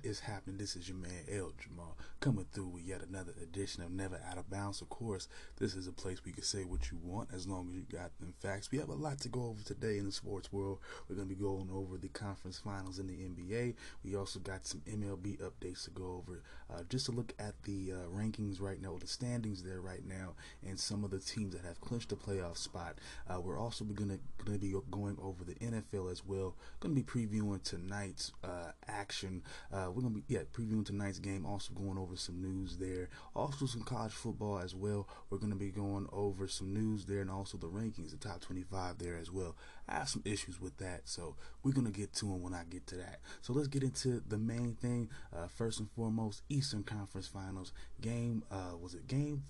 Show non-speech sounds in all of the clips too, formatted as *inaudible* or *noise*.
what is happening? This is your man El Jamal coming through with yet another edition of Never Out of Bounds. Of course, this is a place you can say what you want as long as you got them facts. We have a lot to go over today in the sports world. We're going to be going over the conference finals in the NBA. We also got some MLB updates to go over. Uh, just to look at the uh, rankings right now, the standings there right now, and some of the teams that have clinched a playoff spot. Uh, we're also going to be going over the NFL as well. Going to be previewing tonight's uh, action. Uh, we're gonna be yeah previewing tonight's game. Also going over some news there. Also some college football as well. We're gonna be going over some news there and also the rankings, the top 25 there as well. I have some issues with that, so we're gonna get to them when I get to that. So let's get into the main thing. Uh, first and foremost, Eastern Conference Finals game. Uh, was it game?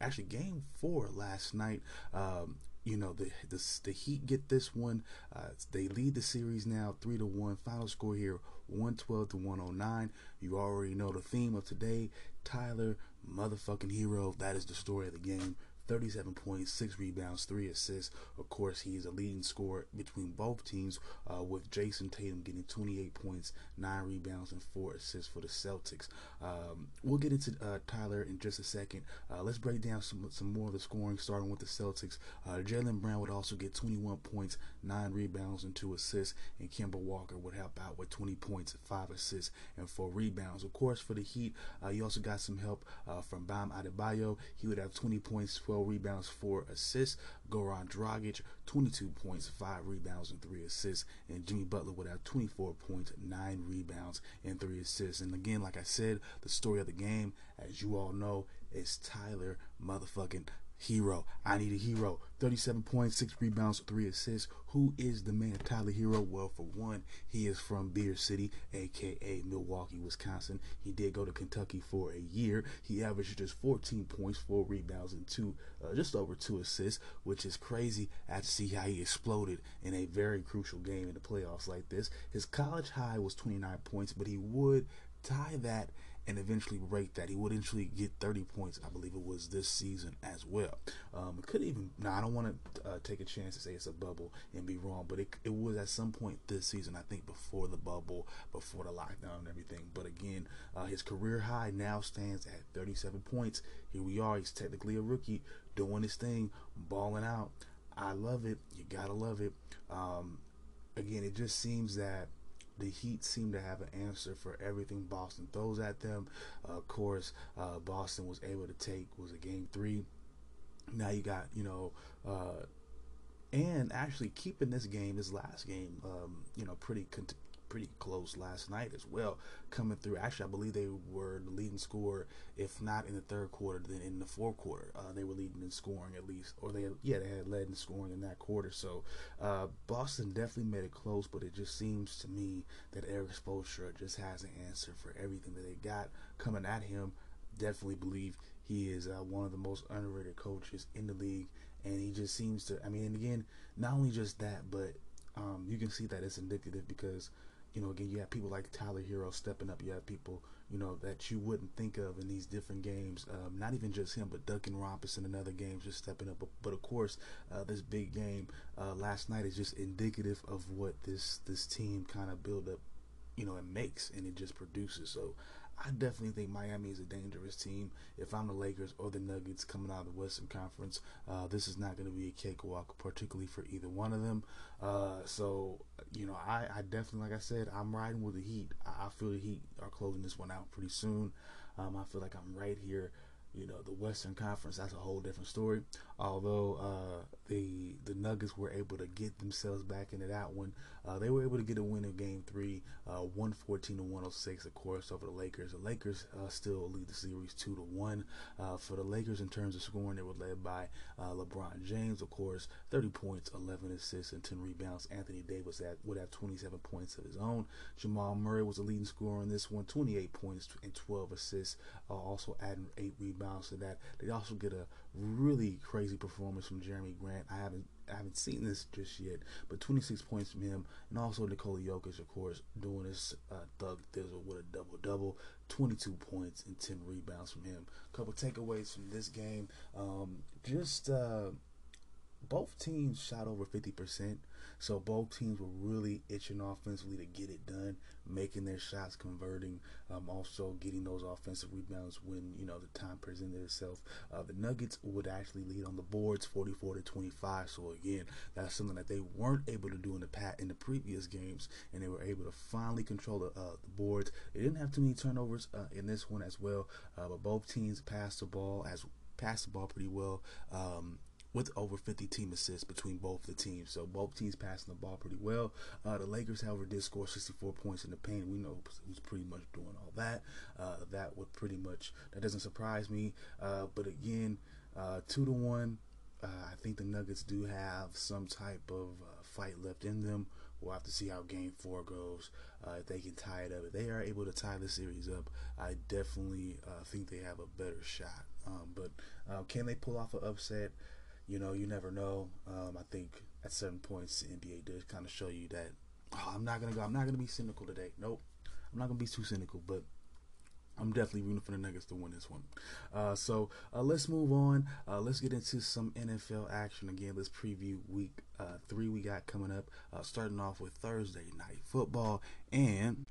Actually, game four last night. Um, you know the the, the Heat get this one. Uh, they lead the series now three to one. Final score here 112 to 109. You already know the theme of today. Tyler, motherfucking Herro. That is the story of the game. 37 points, 6 rebounds, 3 assists. Of course, he is a leading scorer between both teams, uh, with Jayson Tatum getting 28 points, 9 rebounds, and 4 assists for the Celtics. Um, we'll get into uh, Tyler in just a second. Uh, let's break down some, some more of the scoring, starting with the Celtics. Uh, Jaylen Brown would also get 21 points, 9 rebounds, and 2 assists, and Kemba Walker would help out with 20 points, 5 assists, and 4 rebounds. Of course, for the Heat, uh, you also got some help uh, from Bam Adebayo. He would have 20 points, 12 rebounds, 4 assists. Goran Dragic, 22 points, 5 rebounds, and 3 assists. And Jimmy Butler would have 24 points, 9 rebounds, and 3 assists. And again, like I said, the story of the game, as you all know, is Tyler motherfucking Herro. I need a hero. 37 points, 6 rebounds, 3 assists. Who is the man, Tyler Herro? Well, for one, he is from Beer City, aka Milwaukee, Wisconsin. He did go to Kentucky for a year. He averaged just 14 points, 4 rebounds, and 2, uh, just over 2 assists, which is crazy. I see how he exploded in a very crucial game in the playoffs like this. His college high was 29 points, but he would tie that and eventually break that. He would eventually get 30 points, I believe it was this season as well. Um, it could even, now I don't want to uh, take a chance to say it's a bubble and be wrong, but it, it was at some point this season, I think before the bubble, before the lockdown and everything. But again, uh, his career high now stands at 37 points. Here we are. He's technically a rookie doing his thing, balling out. I love it. You gotta love it. Um, again, it just seems that the Heat seem to have an answer for everything Boston throws at them. Uh, of course, uh, Boston was able to take was a game three. Now you got you know, uh, and actually keeping this game, this last game, um, you know, pretty cont- pretty close last night as well, coming through. Actually, I believe they were the leading scorer, if not in the third quarter, then in the fourth quarter. Uh, they were leading in scoring at least, or they yeah they had led in scoring in that quarter. So uh, Boston definitely made it close, but it just seems to me that Erik Spoelstra just has an answer for everything that they got coming at him. Definitely believe he is uh, one of the most underrated coaches in the league, and he just seems to. I mean, and again, not only just that, but um, you can see that it's indicative because you know, again, you have people like Tyler Herro stepping up. You have people, you know, that you wouldn't think of in these different games. Um, not even just him, but Duncan Robinson in other games just stepping up. But, but of course, uh, this big game uh, last night is just indicative of what this this team kind of build up, you know, it makes and it just produces. So I definitely think Miami is a dangerous team. If I'm the Lakers or the Nuggets coming out of the Western Conference, uh, this is not going to be a cakewalk, particularly for either one of them. Uh, so, you know, I, I, definitely, like I said, I'm riding with the Heat. I, I, feel the Heat are closing this one out pretty soon. Um, I feel like I'm right here you know, the Western Conference, that's a whole different story. Although uh, the the Nuggets were able to get themselves back into that one, uh, they were able to get a win in Game Three, uh, 114 to 106, of course, over the Lakers. The Lakers uh, still lead the series two to one. Uh, for the Lakers, in terms of scoring, they were led by LeBron James, of course, 30 points, 11 assists, and 10 rebounds. Anthony Davis had, would have 27 points of his own. Jamal Murray was the leading scorer in this one, 28 points and 12 assists, also adding eight rebounds rebounds to that. They also get a really crazy performance from Jerami Grant. I haven't I haven't seen this just yet, but 26 points from him, and also Nikola Jokic, of course, doing his uh, thug thizzle with a double double, 22 points and 10 rebounds from him. A couple takeaways from this game, um, just. Uh, both teams shot over 50%. So both teams were really itching offensively to get it done, making their shots, converting, um, also getting those offensive rebounds when you know the time presented itself. Uh, the Nuggets would actually lead on the boards, 44 to 25. So again, that's something that they weren't able to do in the pat in the previous games, and they were able to finally control the, uh, the boards. They didn't have too many turnovers uh, in this one as well, uh, but both teams passed the ball as passed the ball pretty well. Um, with over 50 team assists between both the teams. So both teams passing the ball pretty well. Uh, the Lakers, however, did score 64 points in the paint. We know who's pretty much doing all that. Uh, that would pretty much that doesn't surprise me. Uh, but again, uh, two to one. Uh, I think the Nuggets do have some type of uh, fight left in them. We'll have to see how Game Four goes. if they can tie it up, if they are able to tie the series up, I definitely think they have a better shot. Um, but can they pull off an upset? You know, you never know. Um, I think at certain points, the NBA does kind of show you that oh, I'm not gonna go. I'm not gonna be cynical today. Nope, I'm not gonna be too cynical, but. I'm definitely rooting for the Nuggets to win this one. Uh, so uh, let's move on. Uh, let's get into some NFL action again. Let's preview week uh, three we got coming up. Uh, starting off with Thursday night football and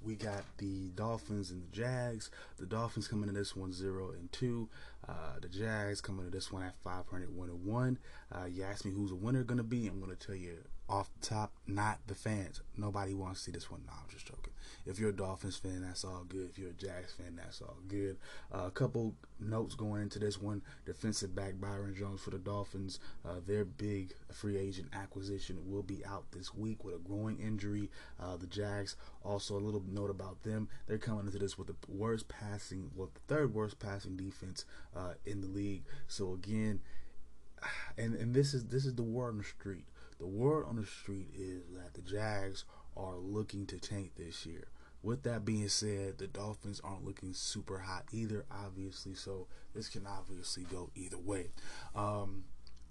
we got the Dolphins and the Jags. The Dolphins coming in this one zero and two. Uh, the Jags coming to this one at 500 1 and 1. Uh, you ask me who's the winner going to be, I'm going to tell you off the top, not the fans. Nobody wants to see this one. No, I'm just joking. If you're a Dolphins fan, that's all good. If you're a Jags fan, that's all good. Uh, a couple notes going into this one. Defensive back Byron Jones for the Dolphins. Uh, their big free agent acquisition will be out this week with a groin injury. Uh, the Jags, also a little note about them. They're coming into this with the worst passing, well, the third worst passing defense uh, in the league. So again, *sighs* and and this is this is the word on the street. The word on the street is that the Jags are looking to tank this year. With that being said, the Dolphins aren't looking super hot either, obviously. So this can obviously go either way. Um,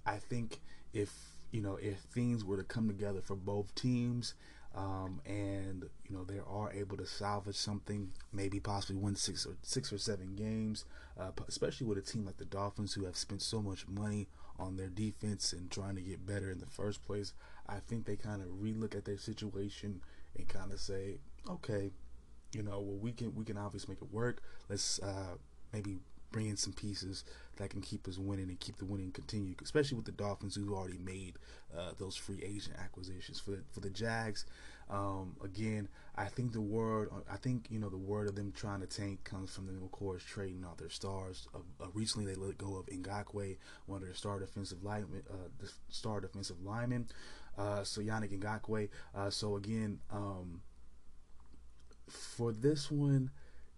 I think if you know if things were to come together for both teams, um, and you know they are able to salvage something, maybe possibly win six or six or seven games, uh, especially with a team like the Dolphins who have spent so much money on their defense and trying to get better in the first place. I think they kind of relook at their situation and kind of say, okay, you know, well we can we can obviously make it work. Let's uh, maybe bring in some pieces that can keep us winning and keep the winning continue, especially with the Dolphins who already made uh, those free agent acquisitions for the, for the Jags. Um, again, I think the word, I think you know the word of them trying to tank comes from them, of course, trading out their stars. Uh, uh, recently, they let go of Ngakoue, one of their star defensive linemen, uh, the star defensive lineman. Uh, so Yannick Ngakoue. Uh, so again, um, for this one,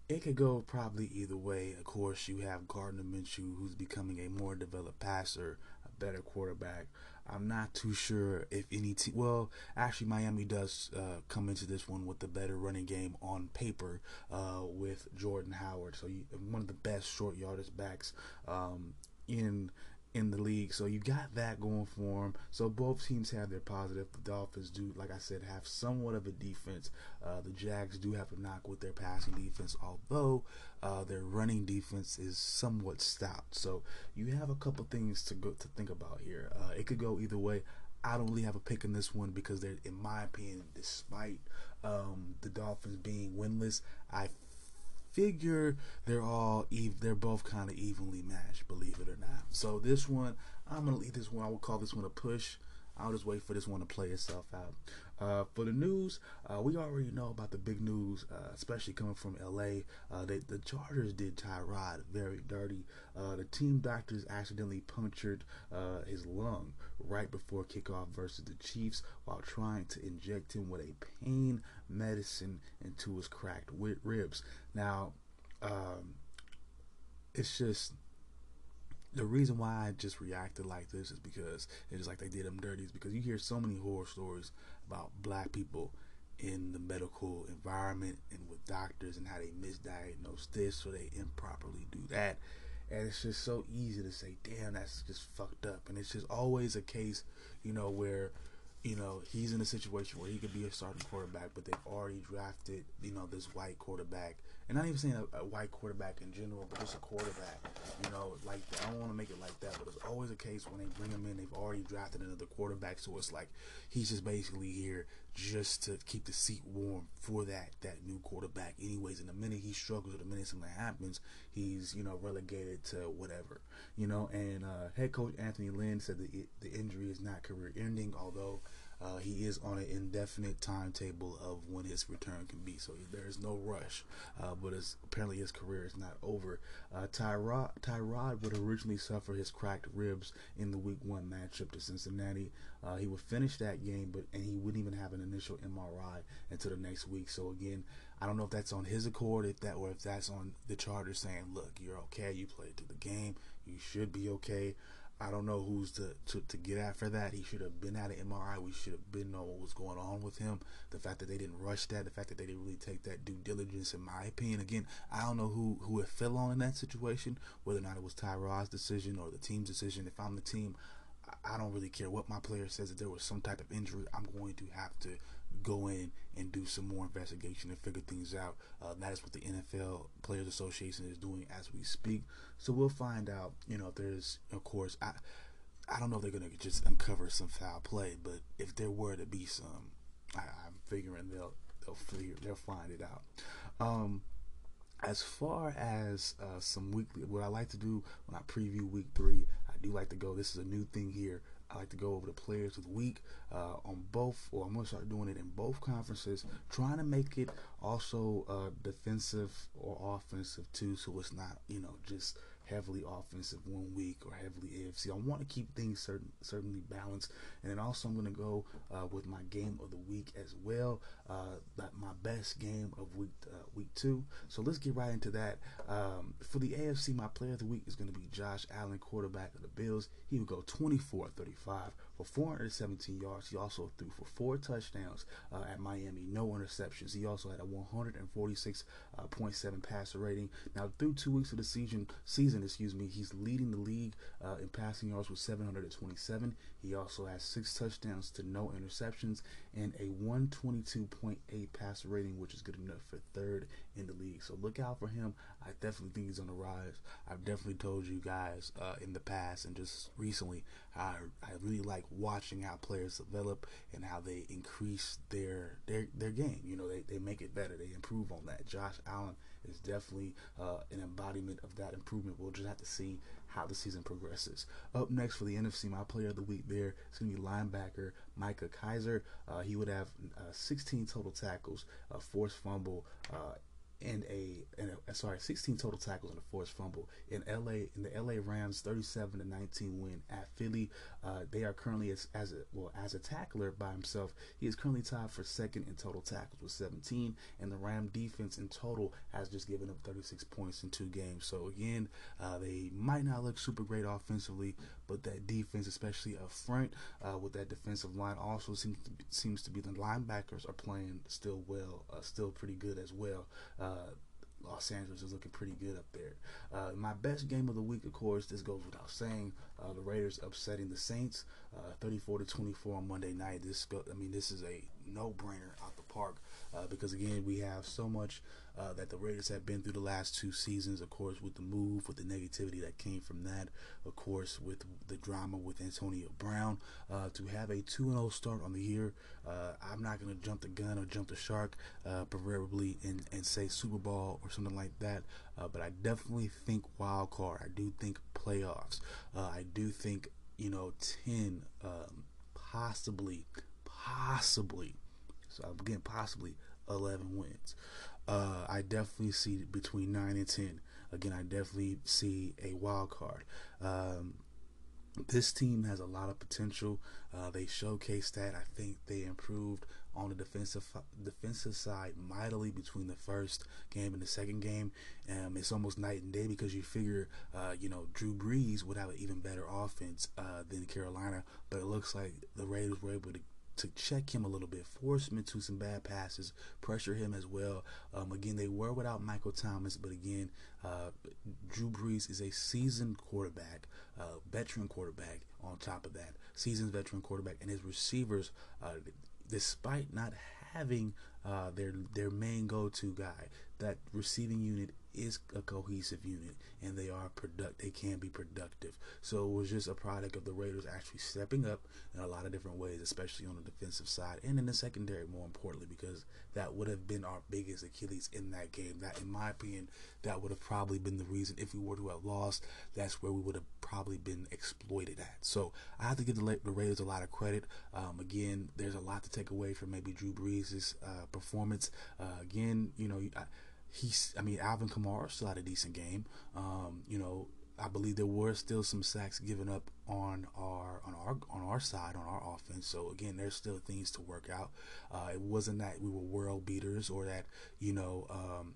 it could go probably either way. Of course, you have Gardner Minshew, who's becoming a more developed passer, a better quarterback. I'm not too sure if any team. Well, actually, Miami does uh, come into this one with the better running game on paper uh, with Jordan Howard. So you, one of the best short yardage backs um, in in the league. So you got that going for them. So both teams have their positive. The Dolphins do, like I said, have somewhat of a defense. Uh, the Jags do have a knock with their passing defense, although uh, their running defense is somewhat stout. So you have a couple things to go to think about here. Uh, it could go either way. I don't really have a pick in this one because they're, in my opinion, despite um, the Dolphins being winless, I figure they're all they're both kind of evenly matched, believe it or not. So this one, I'm gonna leave this one. I will call this one a push. I'll just wait for this one to play itself out. Uh, for the news, uh, we already know about the big news, uh, especially coming from LA. Uh, they, the Chargers did Tyrod very dirty. Uh, the team doctors accidentally punctured uh, his lung right before kickoff versus the Chiefs while trying to inject him with a pain medicine into his cracked ribs. Now, um, it's just the reason why I just reacted like this is because it's like they did them dirty. Is because you hear so many horror stories about black people in the medical environment and with doctors and how they misdiagnose this or they improperly do that. And it's just so easy to say, damn, that's just fucked up. And it's just always a case, you know, where, you know, he's in a situation where he could be a starting quarterback, but they've already drafted, you know, this white quarterback and not even saying a, a, white quarterback in general, but just a quarterback. You know, like I don't want to make it like that, but it's always a case when they bring him in, they've already drafted another quarterback, so it's like he's just basically here just to keep the seat warm for that that new quarterback. Anyways, in the minute he struggles, or the minute something happens, he's you know relegated to whatever. You know, and uh, head coach Anthony Lynn said that the injury is not career ending, although uh, he is on an indefinite timetable of when his return can be, so there is no rush. Uh, but apparently his career is not over. Uh, Tyrod, Tyrod would originally suffer his cracked ribs in the Week One matchup to Cincinnati. Uh, he would finish that game, but and he wouldn't even have an initial MRI until the next week. So again, I don't know if that's on his accord, if that or if that's on the Chargers saying, "Look, you're okay. You played through the game. You should be okay." I don't know who's to, to, to get after that. He should have been at an MRI. We should have been know what was going on with him. The fact that they didn't rush that, the fact that they didn't really take that due diligence, in my opinion. Again, I don't know who who it fell on in that situation, whether or not it was Tyrod's decision or the team's decision. If I'm the team, I don't really care what my player says. If there was some type of injury, I'm going to have to go in and do some more investigation and figure things out. Uh, that is what the NFL Players Association is doing as we speak. So we'll find out. You know, if there's, of course, I, I don't know if they're gonna just uncover some foul play, but if there were to be some, I, am figuring they'll they'll figure they'll find it out. Um, as far as uh, some weekly, what I like to do when I preview week three, I do like to go. This is a new thing here. I like to go over the players of the week uh, on both, or I'm gonna start doing it in both conferences, trying to make it also uh, defensive or offensive too, so it's not you know just heavily offensive one week or heavily AFC. I want to keep things certain, certainly balanced, and then also I'm going to go uh, with my game of the week as well. Uh, my best game of week uh, week two. So let's get right into that. Um, for the AFC, my player of the week is going to be Josh Allen, quarterback of the Bills. He would go 24-35 for 417 yards. He also threw for four touchdowns uh, at Miami, no interceptions. He also had a 146.7 uh, passer rating. Now through two weeks of the season, season excuse me, he's leading the league uh, in passing yards with 727. He also has six touchdowns to no interceptions and a 122.8 passer rating, which is good enough for third in the league. So look out for him. I definitely think he's on the rise. I've definitely told you guys uh, in the past and just recently, I I really like watching how players develop and how they increase their their their game. You know, they, they make it better. They improve on that. Josh Allen is definitely uh, an embodiment of that improvement. We'll just have to see how the season progresses. Up next for the NFC, my player of the week there is going to be linebacker Micah Kiser. Uh, he would have uh, 16 total tackles, a forced fumble, uh, and a, and a sorry 16 total tackles and a forced fumble in LA in the LA Rams 37 to 19 win at Philly. Uh, they are currently as, as a well as a tackler by himself. He is currently tied for second in total tackles with 17, and the Ram defense in total has just given up 36 points in two games. So again, uh, they might not look super great offensively, but that defense, especially up front uh, with that defensive line, also seems to be, seems to be the linebackers are playing still well, uh, still pretty good as well. Uh, Los Angeles is looking pretty good up there. Uh, my best game of the week, of course, this goes without saying. Uh, the Raiders upsetting the Saints, uh, 34 to 24 on Monday night. This, I mean, this is a no-brainer out the park uh, because again, we have so much uh, that the Raiders have been through the last two seasons. Of course, with the move, with the negativity that came from that. Of course, with the drama with Antonio Brown. Uh, to have a 2 0 start on the year, uh, I'm not going to jump the gun or jump the shark, uh, preferably, and, and say Super Bowl or something like that. Uh, but I definitely think wild card. I do think playoffs. I do think, you know, 10, um, possibly, possibly. So again, possibly 11 wins. Uh, I definitely see between nine and ten. Again, I definitely see a wild card. Um, this team has a lot of potential. Uh, they showcased that. I think they improved on the defensive defensive side mightily between the first game and the second game. Um, it's almost night and day because you figure, uh, you know, Drew Brees would have an even better offense uh, than Carolina, but it looks like the Raiders were able to to check him a little bit, force him into some bad passes, pressure him as well. Um, again, they were without Michael Thomas, but again, uh, Drew Brees is a seasoned quarterback, uh, veteran quarterback. On top of that, seasoned veteran quarterback, and his receivers, uh, despite not having uh, their their main go-to guy, that receiving unit is a cohesive unit and they are product they can be productive. So it was just a product of the Raiders actually stepping up in a lot of different ways, especially on the defensive side and in the secondary more importantly because that would have been our biggest Achilles in that game. That in my opinion, that would have probably been the reason if we were to have lost, that's where we would have probably been exploited at. So I have to give the, the Raiders a lot of credit. Um, again, there's a lot to take away from maybe Drew Brees' uh, performance. Uh, again, you know, I, he's I mean Alvin Kamara still had a decent game. Um, you know, I believe there were still some sacks given up on our on our on our side on our offense. So again, there's still things to work out. Uh, it wasn't that we were world beaters or that you know um,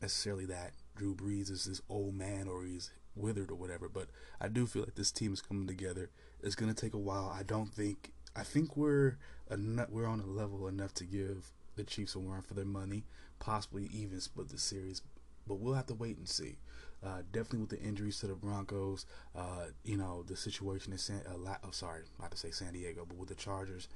necessarily that Drew Brees is this old man or he's withered or whatever. But I do feel like this team is coming together. It's gonna take a while. I don't think I think we're enough, we're on a level enough to give the Chiefs a run for their money possibly even split the series. But we'll have to wait and see. Uh, definitely with the injuries to the Broncos, uh, you know the situation in San. Uh, La- oh, sorry, not to say San Diego, but with the Chargers,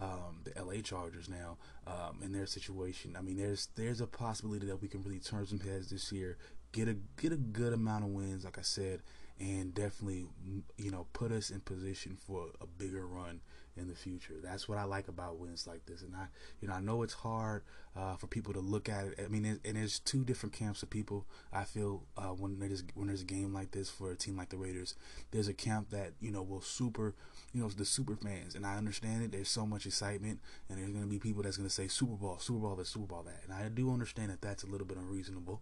um, the LA Chargers now, um, in their situation. I mean, there's there's a possibility that we can really turn some heads this year, get a get a good amount of wins, like I said, and definitely you know put us in position for a bigger run in the future. That's what I like about wins like this. And I, you know, I know it's hard uh, for people to look at it. I mean, it, and there's two different camps of people. I feel uh, when there's when there's a game like this for a team like the Raiders, there's a camp that you know will super, you know, the super fans, and I understand it. There's so much excitement, and there's going to be people that's going to say Super Bowl, Super Bowl, this, Super Bowl, that, and I do understand that that's a little bit unreasonable.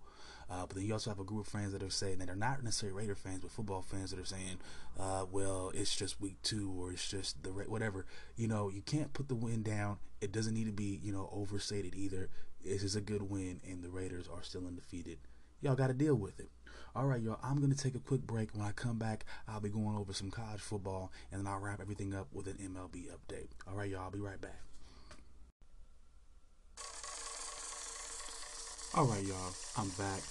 Uh, but then you also have a group of fans that are saying that they're not necessarily Raider fans, but football fans that are saying, uh, well, it's just week two or it's just the whatever. You know, you can't put the win down. It doesn't need to be, you know, overstated either. This is a good win, and the Raiders are still undefeated. Y'all got to deal with it. All right, y'all. I'm gonna take a quick break. When I come back, I'll be going over some college football, and then I'll wrap everything up with an MLB update. All right, y'all. I'll be right back. All right, y'all. I'm back.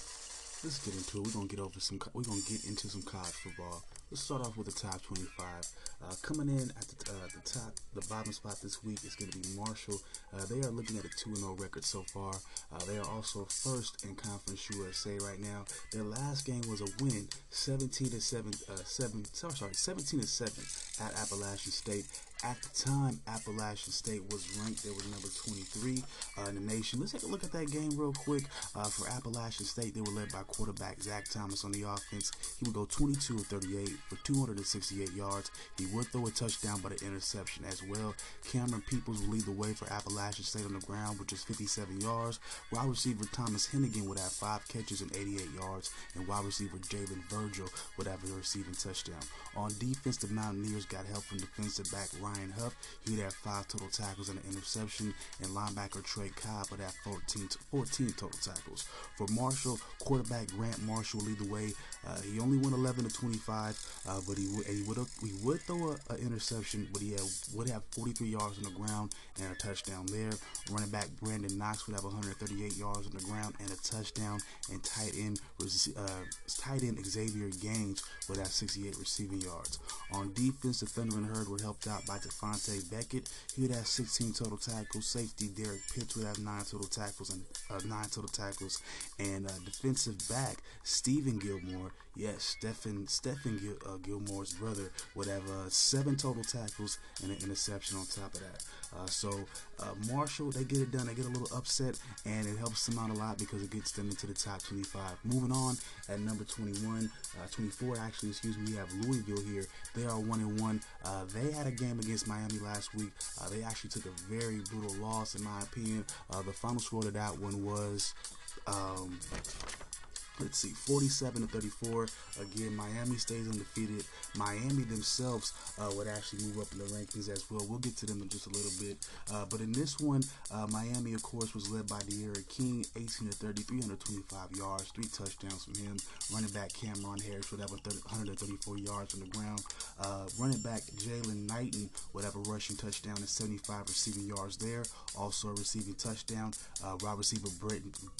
Let's get into it. We're gonna get over some. We're gonna get into some college football. Let's start off with the top 25. Uh, coming in at the, uh, the top, the bottom spot this week is going to be Marshall. Uh, they are looking at a 2 0 record so far. Uh, they are also first in Conference USA right now. Their last game was a win, 17 to 7, uh, 7 sorry, sorry, 17 to 7 at Appalachian State. At the time, Appalachian State was ranked. They were number 23 uh, in the nation. Let's take a look at that game real quick. Uh, for Appalachian State, they were led by quarterback Zach Thomas on the offense. He would go 22 of 38 for 268 yards. He would throw a touchdown, but an interception as well. Camerun Peoples would lead the way for Appalachian State on the ground, which is 57 yards. Wide receiver Thomas Hennigan would have five catches and 88 yards, and wide receiver Jalen Virgil would have a receiving touchdown. On defense, the Mountaineers got help from defensive back Ryan Huff. He would have five total tackles and an interception, and linebacker Trey Cobb would have 14, 14 total tackles. For Marshall, quarterback Grant Marshall lead the way. Uh, he only went 11 to 25, uh, but he would he would he would throw an interception, but he had, would have 43 yards on the ground and a touchdown there. Running back Brandon Knox would have 138 yards on the ground and a touchdown, and tight end uh, tight end Xavier Gaines would have 68 receiving yards. On defense, the Thundering Herd were helped out by Devontae Beckett. He would have 16 total tackles. Safety Derek Pitts would have nine total tackles and uh, nine total tackles. And uh, defensive back Stephen Gilmore, yes, Stephen Stephen Uh, Gilmore's brother would have uh, seven total tackles and an interception on top of that. Uh, so uh, Marshall, they get it done. They get a little upset, and it helps them out a lot because it gets them into the top 25. Moving on at number 21, uh, 24 actually, excuse me, we have Louisville here. They are one and one. They had a game against Miami last week. They actually took a very brutal loss, in my opinion. The final score to that one was. Um, let's see 47 to 34 again miami stays undefeated. Miami themselves uh, would actually move up in the rankings as well. We'll get to them in just a little bit. Uh, but in this one uh, miami of course was led by D'Eriq King 18 to 30 325 yards three touchdowns from him. Running back cameron harris would have 134 yards on the ground. Uh, running back jalen knighton would have a rushing touchdown and 75 receiving yards there. Also a receiving touchdown uh, wide receiver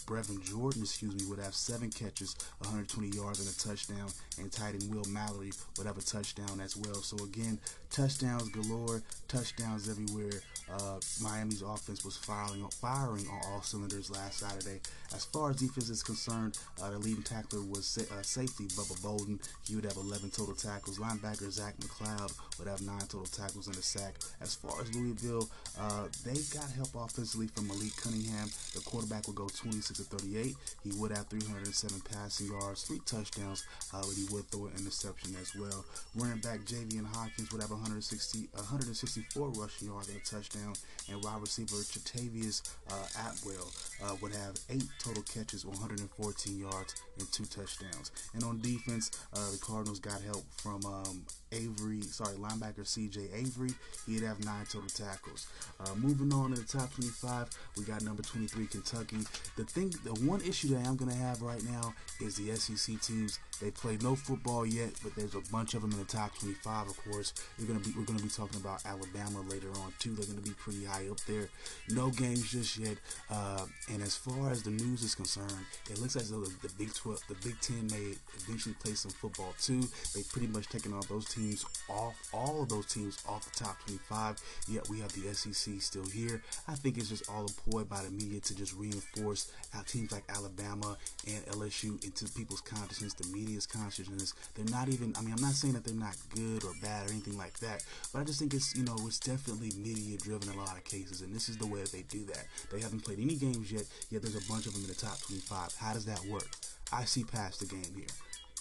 brevin jordan excuse me would have seven catches, 120 yards and a touchdown, and tight end Will Mallory would have a touchdown as well. So again, touchdowns galore, touchdowns everywhere. Uh, Miami's offense was firing, firing on all cylinders last Saturday. As far as defense is concerned, uh, the leading tackler was sa- uh, safety Bubba Bolden. He would have 11 total tackles. Linebacker Zach McCloud would have nine total tackles and a sack. As far as Louisville, uh, they got help offensively from Malik Cunningham. The quarterback would go 26 to 38. He would have 307 passing yards, three touchdowns, uh, but he would throw an interception as well. Running back Javian Hawkins would have 160, 164 rushing yards and a touchdown, and wide receiver Chatarius uh, Atwell uh, would have eight total catches, 114 yards, and two touchdowns. And on defense, uh, the Cardinals got help from um, Avery, sorry, linebacker C.J. Avery. He'd have nine total tackles. Uh, moving on to the top 25, we got number 23 Kentucky. The thing, the one issue that I'm gonna have right now is the SEC teams. They played no football yet, but there's a bunch of them in the top 25. Of course, we're gonna be we're gonna be talking about Alabama later on too. They're gonna be pretty high up there. No games just yet. Uh, and as far as the news is concerned, it looks as though the, the Big 12, the Big 10 may eventually play some football too. They pretty much taken all those teams off, all of those teams off the top 25. Yet we have the SEC still here. I think it's just all a ploy by the media to just reinforce our teams like Alabama and LSU into people's consciousness, the media's consciousness. They're not even. I mean, I'm not saying that they're not good or bad or anything like that, but I just think it's you know it's definitely media driven in a lot of cases, and this is the way that they do that. They haven't played any games yet, yet there's a bunch of them in the top 25. How does that work? I see past the game here.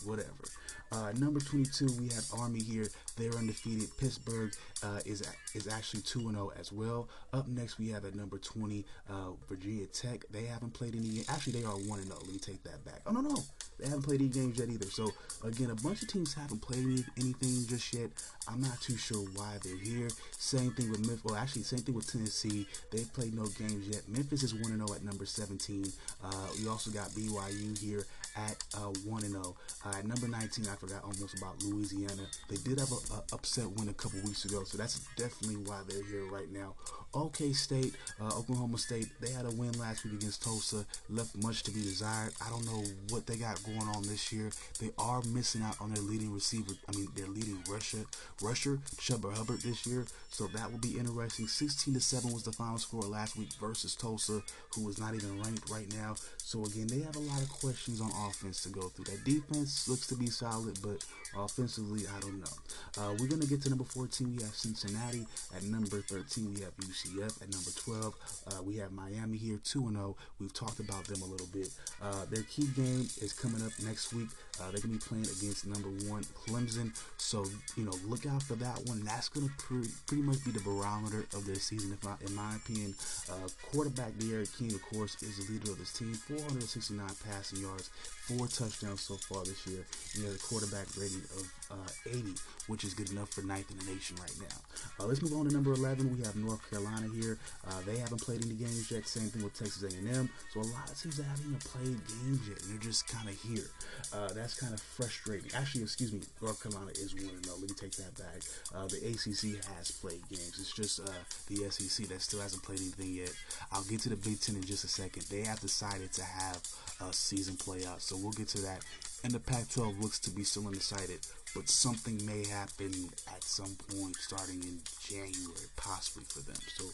Whatever. Uh, number 22, we have Army here. They're undefeated. Pittsburgh uh, is is actually 2 0 as well. Up next, we have at number 20, uh, Virginia Tech. They haven't played any. Actually, they are 1 0. Let me take that back. Oh, no, no. They haven't played any games yet either. So, again, a bunch of teams haven't played any, anything just yet. I'm not too sure why they're here. Same thing with Memphis. Well, actually, same thing with Tennessee. They've played no games yet. Memphis is 1 0 at number 17. Uh, we also got BYU here at uh, 1 0. Uh, at number 19, I forgot almost about Louisiana. They did have an upset win a couple weeks ago, so that's definitely why they're here right now. OK State, uh, Oklahoma State, they had a win last week against Tulsa, left much to be desired. I don't know what they got going on this year. They are missing out on their leading receiver, I mean, their leading rusher, rusher Chuba Hubbard this year, so that will be interesting. 16 to 7 was the final score last week versus Tulsa, who is not even ranked right now. So, again, they have a lot of questions on offense to go through. That defense looks to be solid, but offensively, I don't know. Uh, we're going to get to number 14. We have Cincinnati. At number 13, we have UCF. At number 12, uh, we have Miami here, 2 0. We've talked about them a little bit. Uh, their key game is coming up next week. Uh, they're going to be playing against number one Clemson. So, you know, look out for that one. That's going to pre- pretty much be the barometer of their season, if I, in my opinion. Uh, quarterback D'Eriq King, of course, is the leader of this team. 469 passing yards, four touchdowns so far this year. And he has a quarterback rating of uh, 80, which is good enough for ninth in the nation right now. Uh, let's move on to number 11. We have North Carolina here. Uh, they haven't played any games yet. Same thing with Texas A&M. So a lot of teams that haven't even played games yet, they're just kind of here. Uh, that's kind of frustrating. Actually, excuse me, North Carolina is one and zero. Let me take that back. Uh, the ACC has played games. It's just uh, the SEC that still hasn't played anything yet. I'll get to the Big Ten in just a second. They have decided to have a season play out, so we'll get to that. And the Pac-12 looks to be still undecided but something may happen at some point starting in January, possibly for them. So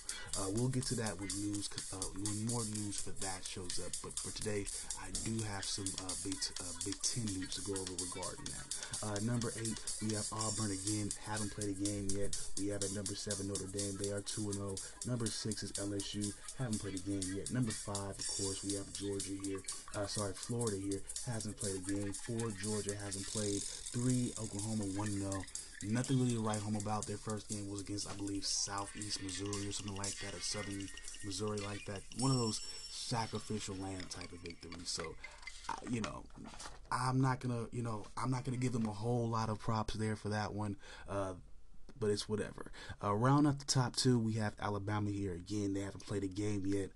uh, we'll get to that with news, uh, when more news for that shows up. But for today, I do have some uh, Big uh, Big Ten news to go over regarding that. Uh, number eight, we have Auburn again. Haven't played a game yet. We have at number seven Notre Dame. They are two and zero. Number six is LSU. Haven't played a game yet. Number five, of course, we have Georgia here. Uh, sorry, Florida here hasn't played a game. Four, Georgia hasn't played. Three, Oklahoma 1 0. Nothing really to write home about. Their first game was against, I believe, Southeast Missouri or something like that, or Southern Missouri like that. One of those sacrificial lamb type of victories. So, you know, I'm not gonna, you know, I'm not gonna give them a whole lot of props there for that one. Uh, but it's whatever. Uh, up the top two, we have Alabama here again. They haven't played a game yet.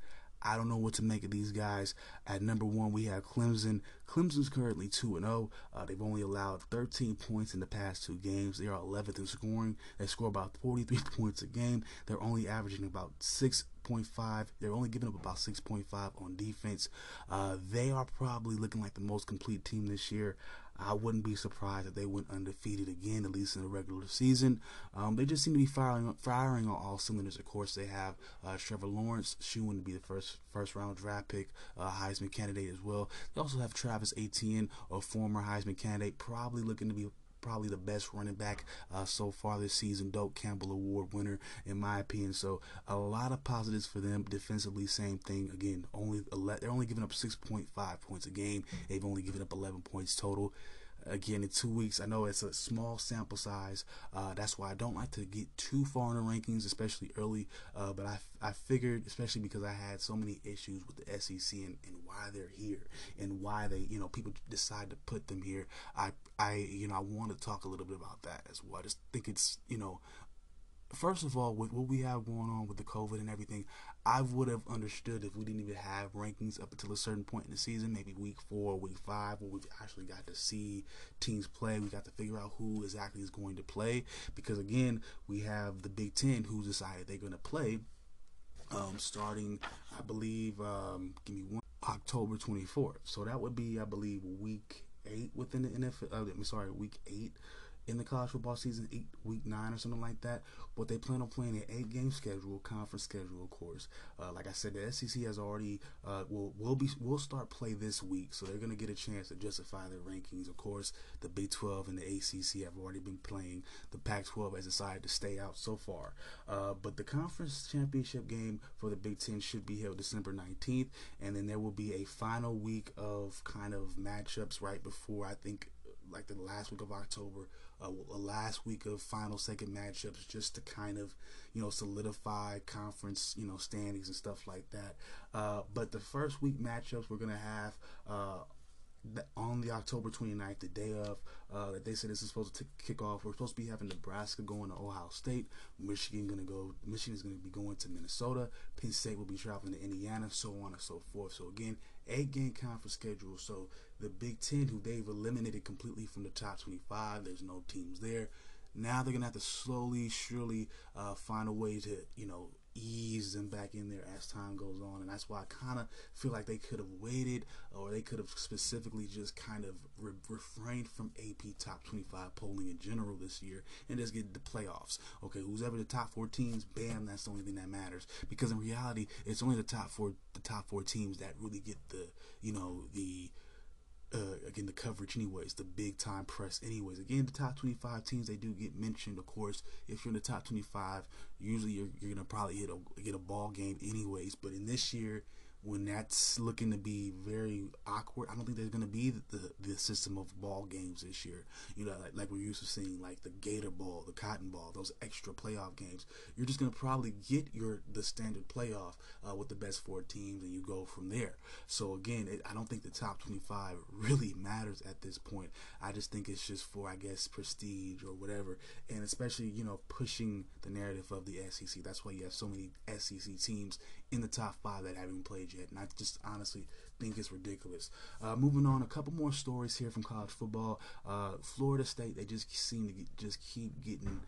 I don't know what to make of these guys. At number one, we have Clemson. Clemson's currently 2 and 0. Uh, they've only allowed 13 points in the past two games. They are 11th in scoring. They score about 43 *laughs* points a game. They're only averaging about 6.5. They're only giving up about 6.5 on defense. Uh, they are probably looking like the most complete team this year. I wouldn't be surprised if they went undefeated again, at least in the regular season. Um, they just seem to be firing firing on all cylinders. Of course, they have uh, Trevor Lawrence, shooing to be the first first round draft pick, uh, Heisman candidate as well. They also have Travis Etienne, a former Heisman candidate, probably looking to be probably the best running back uh, so far this season. Doak Campbell Award winner, in my opinion. So a lot of positives for them defensively. Same thing again. Only they're only giving up 6.5 points a game. They've only given up 11 points total again in two weeks. I know it's a small sample size. Uh, that's why I don't like to get too far in the rankings, especially early. Uh, but I, I figured, especially because I had so many issues with the SEC and, and why they're here and why they, you know, people decide to put them here. I, I, you know, I want to talk a little bit about that as well. I just think it's, you know, first of all, with what we have going on with the COVID and everything, I would have understood if we didn't even have rankings up until a certain point in the season, maybe week four, week five, where we've actually got to see teams play. We got to figure out who exactly is going to play. Because again, we have the Big Ten who decided they're going to play um, starting, I believe, um, give me one, October 24th. So that would be, I believe, week eight within the NFL. Uh, I'm sorry, week eight in the college football season, eight, week nine or something like that. But they plan on playing an eight game schedule, conference schedule, of course. Uh, like I said, the SEC has already uh, will will be will start play this week, so they're gonna get a chance to justify their rankings. Of course, the Big 12 and the ACC have already been playing. The Pac-12 has decided to stay out so far. Uh, but the conference championship game for the Big Ten should be held December 19th, and then there will be a final week of kind of matchups right before I think like the last week of October, uh, last week of final second matchups, just to kind of you know solidify conference you know standings and stuff like that. Uh, but the first week matchups we're gonna have. Uh, on the October 29th, the day of, uh, that they said this is supposed to kick off. We're supposed to be having Nebraska going to Ohio State, Michigan gonna go, Michigan is gonna be going to Minnesota, Penn State will be traveling to Indiana, so on and so forth. So again, eight game conference schedule. So the Big Ten, who they've eliminated completely from the top 25, there's no teams there. Now they're gonna have to slowly, surely uh, find a way to, you know, ease them back in there as time goes on. And that's why I kind of feel like they could have waited or they could have specifically just kind of re- refrained from AP top 25 polling in general this year and just get the playoffs. Okay, who's ever the top four teams, bam, that's the only thing that matters. Because in reality, it's only the top four the top four teams that really get the, you know, the uh, again the coverage anyways the big time press anyways. Again the top 25 teams they do get mentioned of course. If you're in the top 25 usually you're, you're gonna probably hit a get a bowl game anyways. But in this year when that's looking to be very awkward. I don't think there's going to be the, the, the, system of bowl games this year. You know, like, like we're used to seeing, like the Gator Bowl, the Cotton Bowl, those extra playoff games. You're just going to probably get your the standard playoff uh, with the best four teams, and you go from there. So again, it, I don't think the top 25 really matters at this point. I just think it's just for, I guess, prestige or whatever, and especially you know pushing the narrative of the SEC. That's why you have so many SEC teams in the top five that haven't played yet, and I just honestly think it's ridiculous. Uh, moving on, a couple more stories here from college football. Uh, Florida State, they just seem to get, just keep getting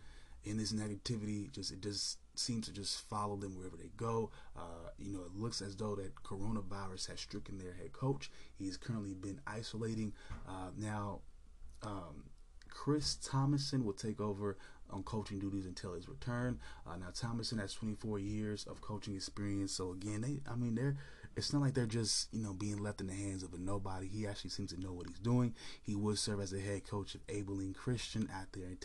in this negativity. Just it just seems to just follow them wherever they go. Uh, you know, it looks as though that coronavirus has stricken their head coach. He's currently been isolating. Uh, now, um, Chris Thomsen will take over on coaching duties until his return. Uh, now Tomasson has 24 years of coaching experience, so again, they, I mean, they're it's not like they're just you know being left in the hands of a nobody. He actually seems to know what he's doing. He would serve as the head coach of Abilene Christian out there in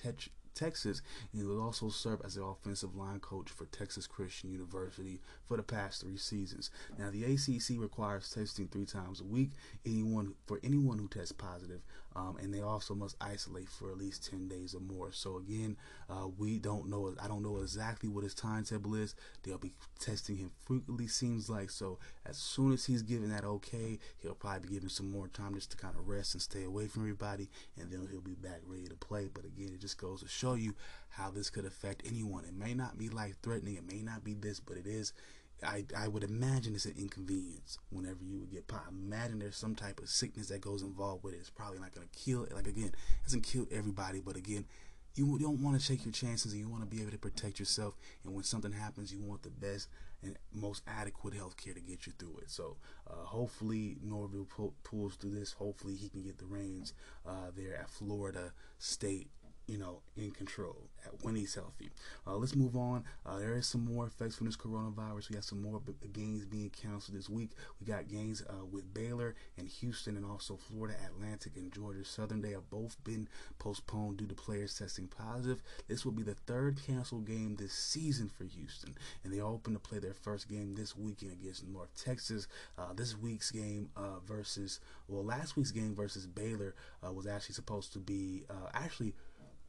Texas. And he will also serve as the offensive line coach for Texas Christian University for the past three seasons. Now, the ACC requires testing three times a week. Anyone for anyone who tests positive, um, and they also must isolate for at least ten days or more. So again, uh, we don't know. I don't know exactly what his timetable is. They'll be testing him frequently. Seems like so. As soon as he's given that okay, he'll probably be given some more time just to kind of rest and stay away from everybody, and then he'll be back ready to play. But again, it just goes to show you how this could affect anyone. It may not be life threatening, it may not be this, but it is I, I would imagine it's an inconvenience whenever you would get popped. Imagine there's some type of sickness that goes involved with it. It's probably not going to kill. Like again, it hasn't killed everybody, but again, you don't want to take your chances and you want to be able to protect yourself. And when something happens, you want the best and most adequate health care to get you through it. So uh, hopefully Norvell pulls through this. Hopefully he can get the reins uh, there at Florida State you know, in control when he's healthy. Uh, let's move on. Uh, there is some more effects from this coronavirus. We have some more b- games being canceled this week. We got games uh, with Baylor and Houston, and also Florida Atlantic and Georgia Southern. They have both been postponed due to players testing positive. This will be the third canceled game this season for Houston, and they are open to play their first game this weekend against North Texas. Uh, this week's game uh, versus, well, last week's game versus Baylor uh, was actually supposed to be actually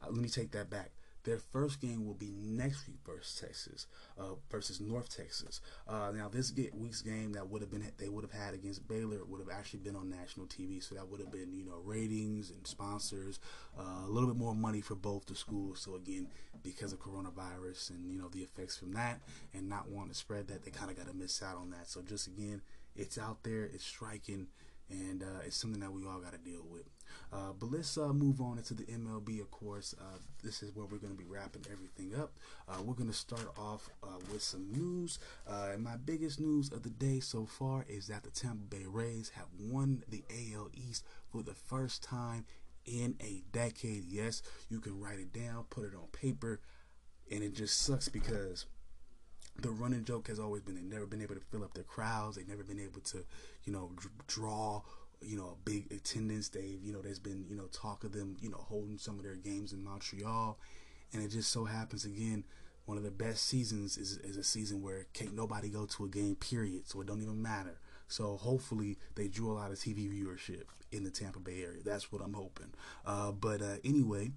uh, let me take that back. Their first game will be next week versus Texas, uh, versus North Texas. Uh, now this get, week's game that would have been they would have had against Baylor would have actually been on national TV, so that would have been you know ratings and sponsors, uh, a little bit more money for both the schools. So again, because of coronavirus and you know the effects from that, and not wanting to spread that, they kind of got to miss out on that. So just again, it's out there, it's striking, and uh, it's something that we all got to deal with. Uh, but let's uh, move on into the MLB, of course. Uh, this is where we're going to be wrapping everything up. Uh, we're going to start off uh, with some news. Uh, and my biggest news of the day so far is that the Tampa Bay Rays have won the AL East for the first time in a decade. Yes, you can write it down, put it on paper, and it just sucks because the running joke has always been they've never been able to fill up their crowds. They've never been able to, you know, draw you know, a big attendance. They've, you know, there's been, you know, talk of them, you know, holding some of their games in Montreal. And it just so happens again, one of the best seasons is, is a season where can't nobody go to a game, period. So it don't even matter. So hopefully they drew a lot of TV viewership in the Tampa Bay area. That's what I'm hoping. Uh, but uh, anyway,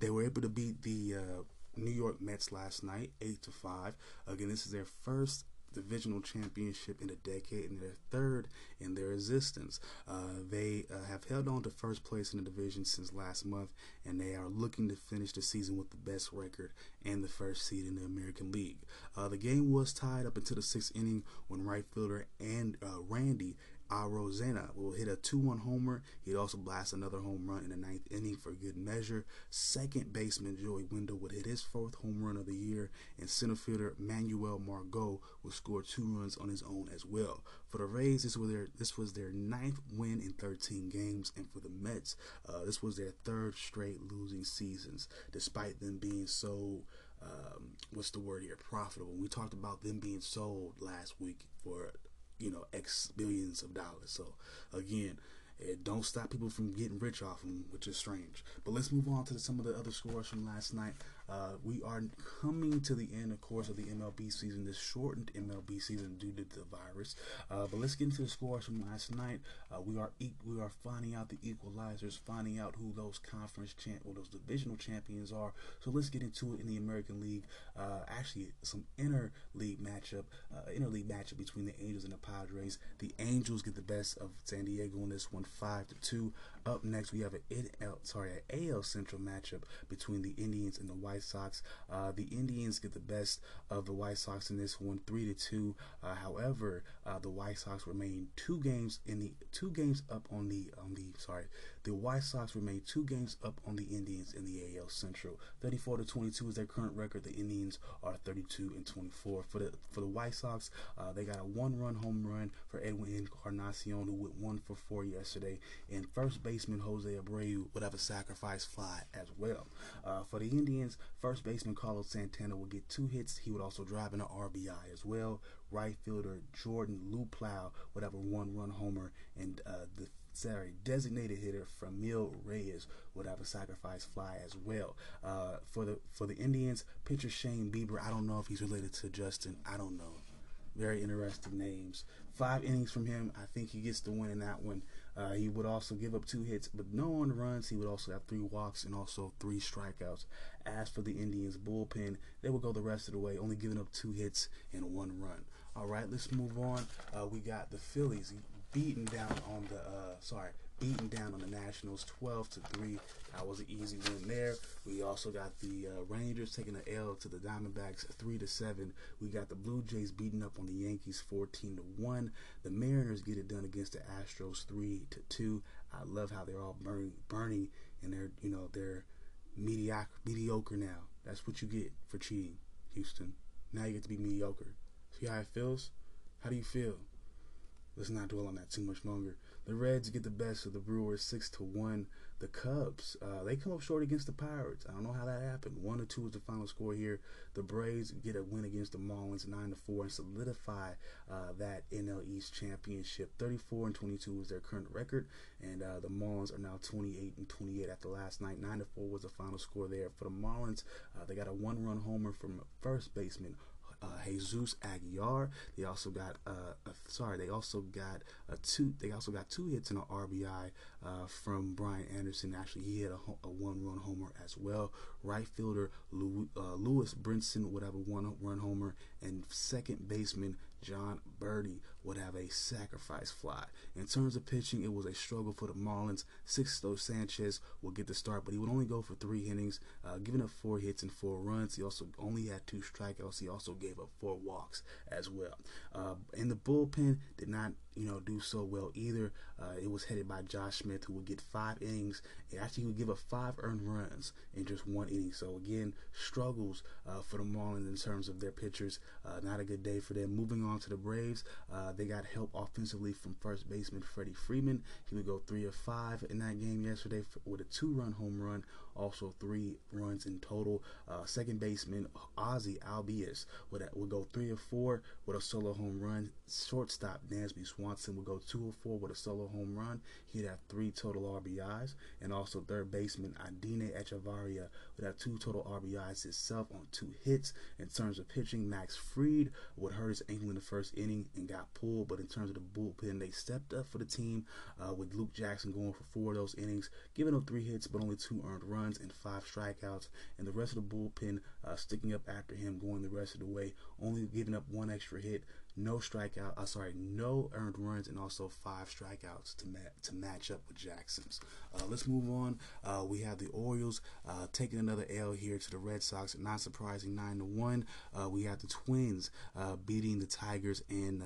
they were able to beat the uh, New York Mets last night, eight to five. Again, this is their first divisional championship in a decade and their third in their existence. Uh, they uh, have held on to first place in the division since last month, and they are looking to finish the season with the best record and the first seed in the American League. Uh, the game was tied up until the sixth inning when right fielder and uh, Arozarena will hit a 2 1 homer. He'd also blast another home run in the ninth inning for good measure. Second baseman Joey Wendle would hit his fourth home run of the year, and center fielder Manuel Margot would score two runs on his own as well. For the Rays, this was their this was their ninth win in 13 games, and for the Mets, uh, this was their third straight losing seasons, despite them being so. Um, what's the word here? Profitable. We talked about them being sold last week for you know, X billions of dollars. So again, it don't stop people from getting rich off them, which is strange. But let's move on to some of the other scores from last night. Uh, we are coming to the end, of course, of the MLB season, this shortened MLB season due to the virus. Uh, but let's get into the scores from last night. Uh, we are e- we are finding out the equalizers, finding out who those conference champ or those divisional champions are. So let's get into it in the American League. Uh, actually, some inner league matchup, uh, inner league matchup between the Angels and the Padres. The Angels get the best of San Diego in this one, five to two. Up next, we have an NL, sorry, an AL Central matchup between the Indians and the White Sox. Uh, the Indians get the best of the White Sox in this one, three to two. Uh, however, uh, the White Sox remain two games in the two games up on the on the sorry the White Sox remain two games up on the Indians in the AL Central. 34 to 22 is their current record. The Indians are 32 and 24. For the for the White Sox, uh, they got a one-run home run for Edwin Encarnacion, who went one for four yesterday, and first baseman Jose Abreu would have a sacrifice fly as well. Uh, for the Indians, first baseman Carlos Santana will get two hits. He would also drive in an RBI as well. Right fielder Jordan Luplow would have a one-run homer, and uh, the sorry, designated hitter Franmil Reyes would have a sacrifice fly as well. Uh, for the for the Indians, pitcher Shane Bieber. I don't know if he's related to Justin. I don't know. Very interesting names. Five innings from him. I think he gets the win in that one. Uh, he would also give up two hits, but no on runs. He would also have three walks and also three strikeouts. As for the Indians bullpen, they would go the rest of the way, only giving up two hits and one run. All right, let's move on. Uh, we got the Phillies beating down on the uh, sorry beating down on the Nationals 12 to 3. That was an easy win there. We also got the uh, Rangers taking the L to the Diamondbacks 3 to 7. We got the Blue Jays beating up on the Yankees 14 to 1. The Mariners get it done against the Astros 3 to 2. I love how they're all burning burning and they're, you know, they're mediocre mediocre now. That's what you get for cheating, Houston. Now you get to be mediocre. See how it feels? How do you feel? Let's not dwell on that too much longer. The Reds get the best of the Brewers, six to one. The Cubs, uh, they come up short against the Pirates. I don't know how that happened. One to two is the final score here. The Braves get a win against the Marlins, nine to four, and solidify uh, that NL East championship. Thirty-four and twenty-two is their current record, and uh, the Marlins are now twenty-eight and twenty-eight after last night. Nine to four was the final score there for the Marlins. Uh, they got a one-run homer from first baseman Jesus Aguilar. They also got uh, a, sorry, they also got a two. They also got two hits in an RBI uh, from Brian Anderson. Actually, he hit a, a one-run homer as well. Right fielder Louis, uh, Lewis Brinson would have a one-run homer, and second baseman Jon Berti would have a sacrifice fly. In terms of pitching, it was a struggle for the Marlins. Sixto Sanchez will get the start, but he would only go for three innings, uh, giving up four hits and four runs. He also only had two strikeouts. He also gave up four walks as well. Uh, and the bullpen did not you know, do so well either. Uh, it was headed by Josh Smith, who would get five innings. And actually, would give up five earned runs in just one inning. So again, struggles uh, for the Marlins in terms of their pitchers. Uh, not a good day for them. Moving on to the Braves, uh, they got help offensively from first baseman Freddie Freeman. He would go three of five in that game yesterday with a two-run home run also three runs in total. Uh, second baseman Ozzie Albies would, would go three of four with a solo home run. Shortstop Dansby Swanson would go two of four with a solo home run. He'd have three total RBIs. And also third baseman Adeiny Hechavarria would have two total RBIs himself on two hits. In terms of pitching, Max Fried would hurt his ankle in the first inning and got pulled. But in terms of the bullpen, they stepped up for the team uh, with Luke Jackson going for four of those innings, giving up three hits but only two earned runs runs and five strikeouts, and the rest of the bullpen uh, sticking up after him, going the rest of the way, only giving up one extra hit, no strikeout, uh, sorry, no earned runs, and also five strikeouts to ma- to match up with Jackson's. Uh, let's move on. Uh, we have the Orioles uh, taking another L here to the Red Sox, not surprising, nine to one. Uh, we have the Twins uh, beating the Tigers and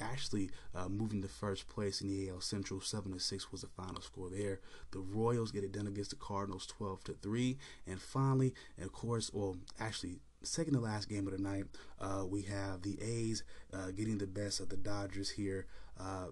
actually uh, moving to first place in the AL Central. Seven to six was the final score there. The Royals get it done against the Cardinals, twelve to three. And finally, and of course, well, actually second to last game of the night, uh, we have the A's uh, getting the best of the Dodgers here. Uh,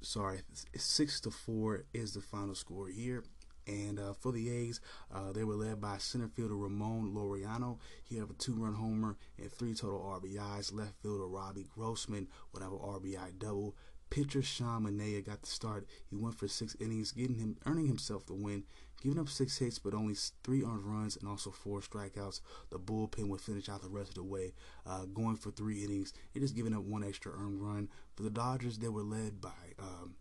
sorry, six to four is the final score here. And uh, for the A's, uh, they were led by center fielder Ramon Laureano. He had a two-run homer and three total RBIs. Left fielder Robbie Grossman would have an RBI double. Pitcher Sean Manaea got the start. He went for six innings, getting him earning himself the win, giving up six hits but only three earned runs and also four strikeouts. The bullpen would finish out the rest of the way, uh, going for three innings and just giving up one extra earned run. For the Dodgers, they were led by um,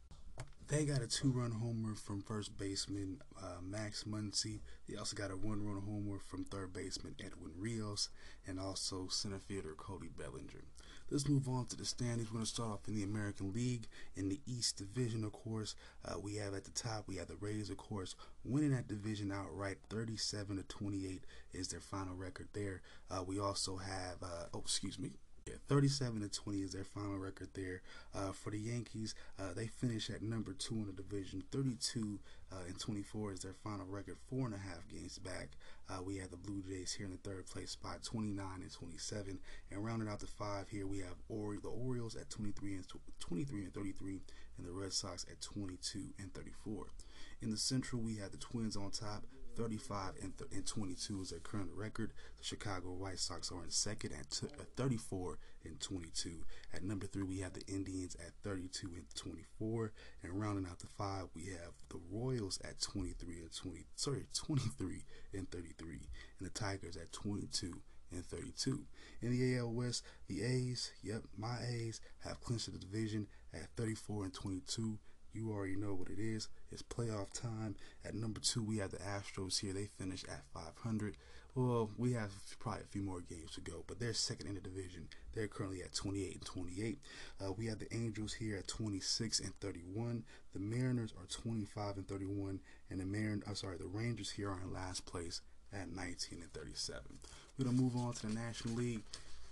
they got a two-run homer from first baseman uh, Max Muncy. They also got a one-run homer from third baseman Edwin Rios, and also center fielder Cody Bellinger. Let's move on to the standings. We're going to start off in the American League in the East Division. Of course, uh, we have at the top we have the Rays. Of course, winning that division outright, 37 to 28 is their final record there. Uh, we also have, uh, oh, excuse me, yeah, 37 to 20 is their final record there. Uh, for the Yankees, uh, they finish at number two in the division. 32 uh, and 24 is their final record, four and a half games back. Uh, we have the Blue Jays here in the third place spot, 29 and 27. And rounding out the five here, we have Ori- the Orioles at 23 and 23 and 33, and the Red Sox at 22 and 34. In the Central, we have the Twins on top, 35 and, th- and 22 is their current record. The Chicago White Sox are in second at, t- at 34 and 22. At number three, we have the Indians at 32 and 24. And rounding out the five, we have the Royals at 23 and 20. Sorry, 23 and 33, and the Tigers at 22 and 32. In the AL West, the A's, yep, my A's have clinched the division at 34 and 22. You already know what it is. It's playoff time. At number two, we have the Astros here. They finish at 500. Well, we have probably a few more games to go, but they're second in the division. They're currently at 28 and 28. Uh, we have the Angels here at 26 and 31. The Mariners are 25 and 31, and the Marin, I'm sorry, the Rangers here are in last place at 19 and 37. We're gonna move on to the National League.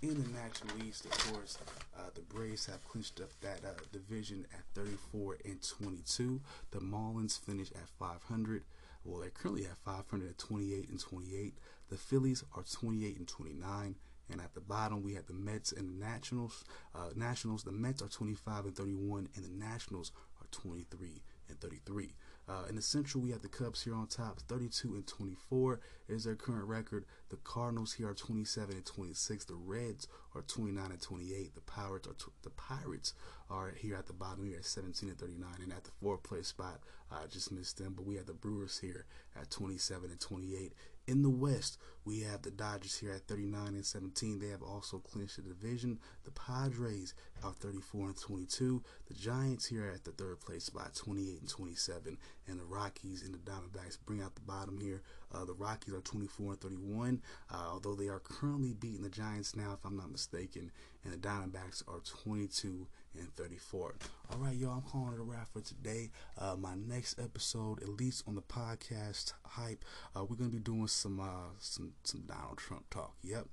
In the National East, of course, uh, the Braves have clinched up that uh, division at 34 and 22. The Marlins finished at 500. Well, they're currently at 528 and 28. The Phillies are 28 and 29. And at the bottom, we have the Mets and the Nationals. Uh, Nationals, the Mets are 25 and 31, and the Nationals are 23 and 33. Uh, in the Central, we have the Cubs here on top, 32 and 24 is their current record. The Cardinals here are 27 and 26. The Reds are 29 and 28. The Pirates are the Pirates are here at the bottom here at 17 and 39, and at the fourth place spot, I just missed them. But we have the Brewers here at 27 and 28. In the West, we have the Dodgers here at 39 and 17. They have also clinched the division. The Padres are 34 and 22. The Giants here at the third place spot, 28 and 27. And the Rockies and the Diamondbacks bring out the bottom here. Uh, the Rockies are 24 and 31, uh, although they are currently beating the Giants now, if I'm not mistaken. And the Diamondbacks are 22 and 34. All right, y'all, I'm calling it a wrap for today. Uh, my next episode, at least on the podcast hype, uh, we're gonna be doing some uh, some some Donald Trump talk. Yep,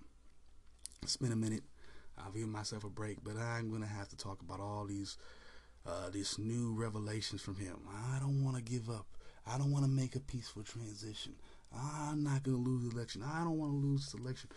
it's been a minute. I'll give myself a break, but I'm gonna have to talk about all these uh, new revelations from him. I don't want to give up. I don't want to make a peaceful transition. I'm not gonna lose the election. I don't want to lose this election.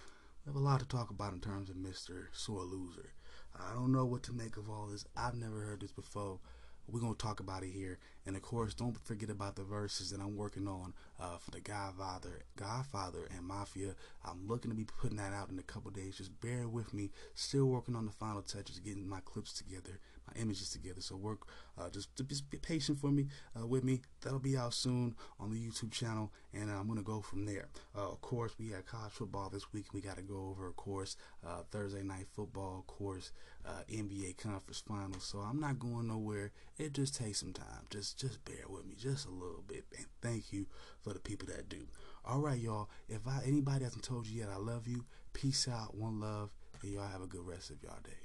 We have a lot to talk about in terms of Mr. Sore Loser. I don't know what to make of all this. I've never heard this before. We're gonna talk about it here, and of course, don't forget about the verses that I'm working on uh, for the Godfather, Godfather and Mafia. I'm looking to be putting that out in a couple days. Just bear with me. Still working on the final touches, getting my clips together, my images together. So work, uh, just, just be patient for me, uh, with me. That'll be out soon on the YouTube channel, and I'm gonna go from there. Uh, of course, we had college football this week. We got to go over, of course, uh, Thursday night football, of course, uh, NBA conference finals. So I'm not going nowhere. It just takes some time. Just just bear with me, just a little bit. And thank you for the people that do. All right, y'all. If I anybody hasn't told you yet, I love you. Peace out, one love, and y'all have a good rest of y'all day.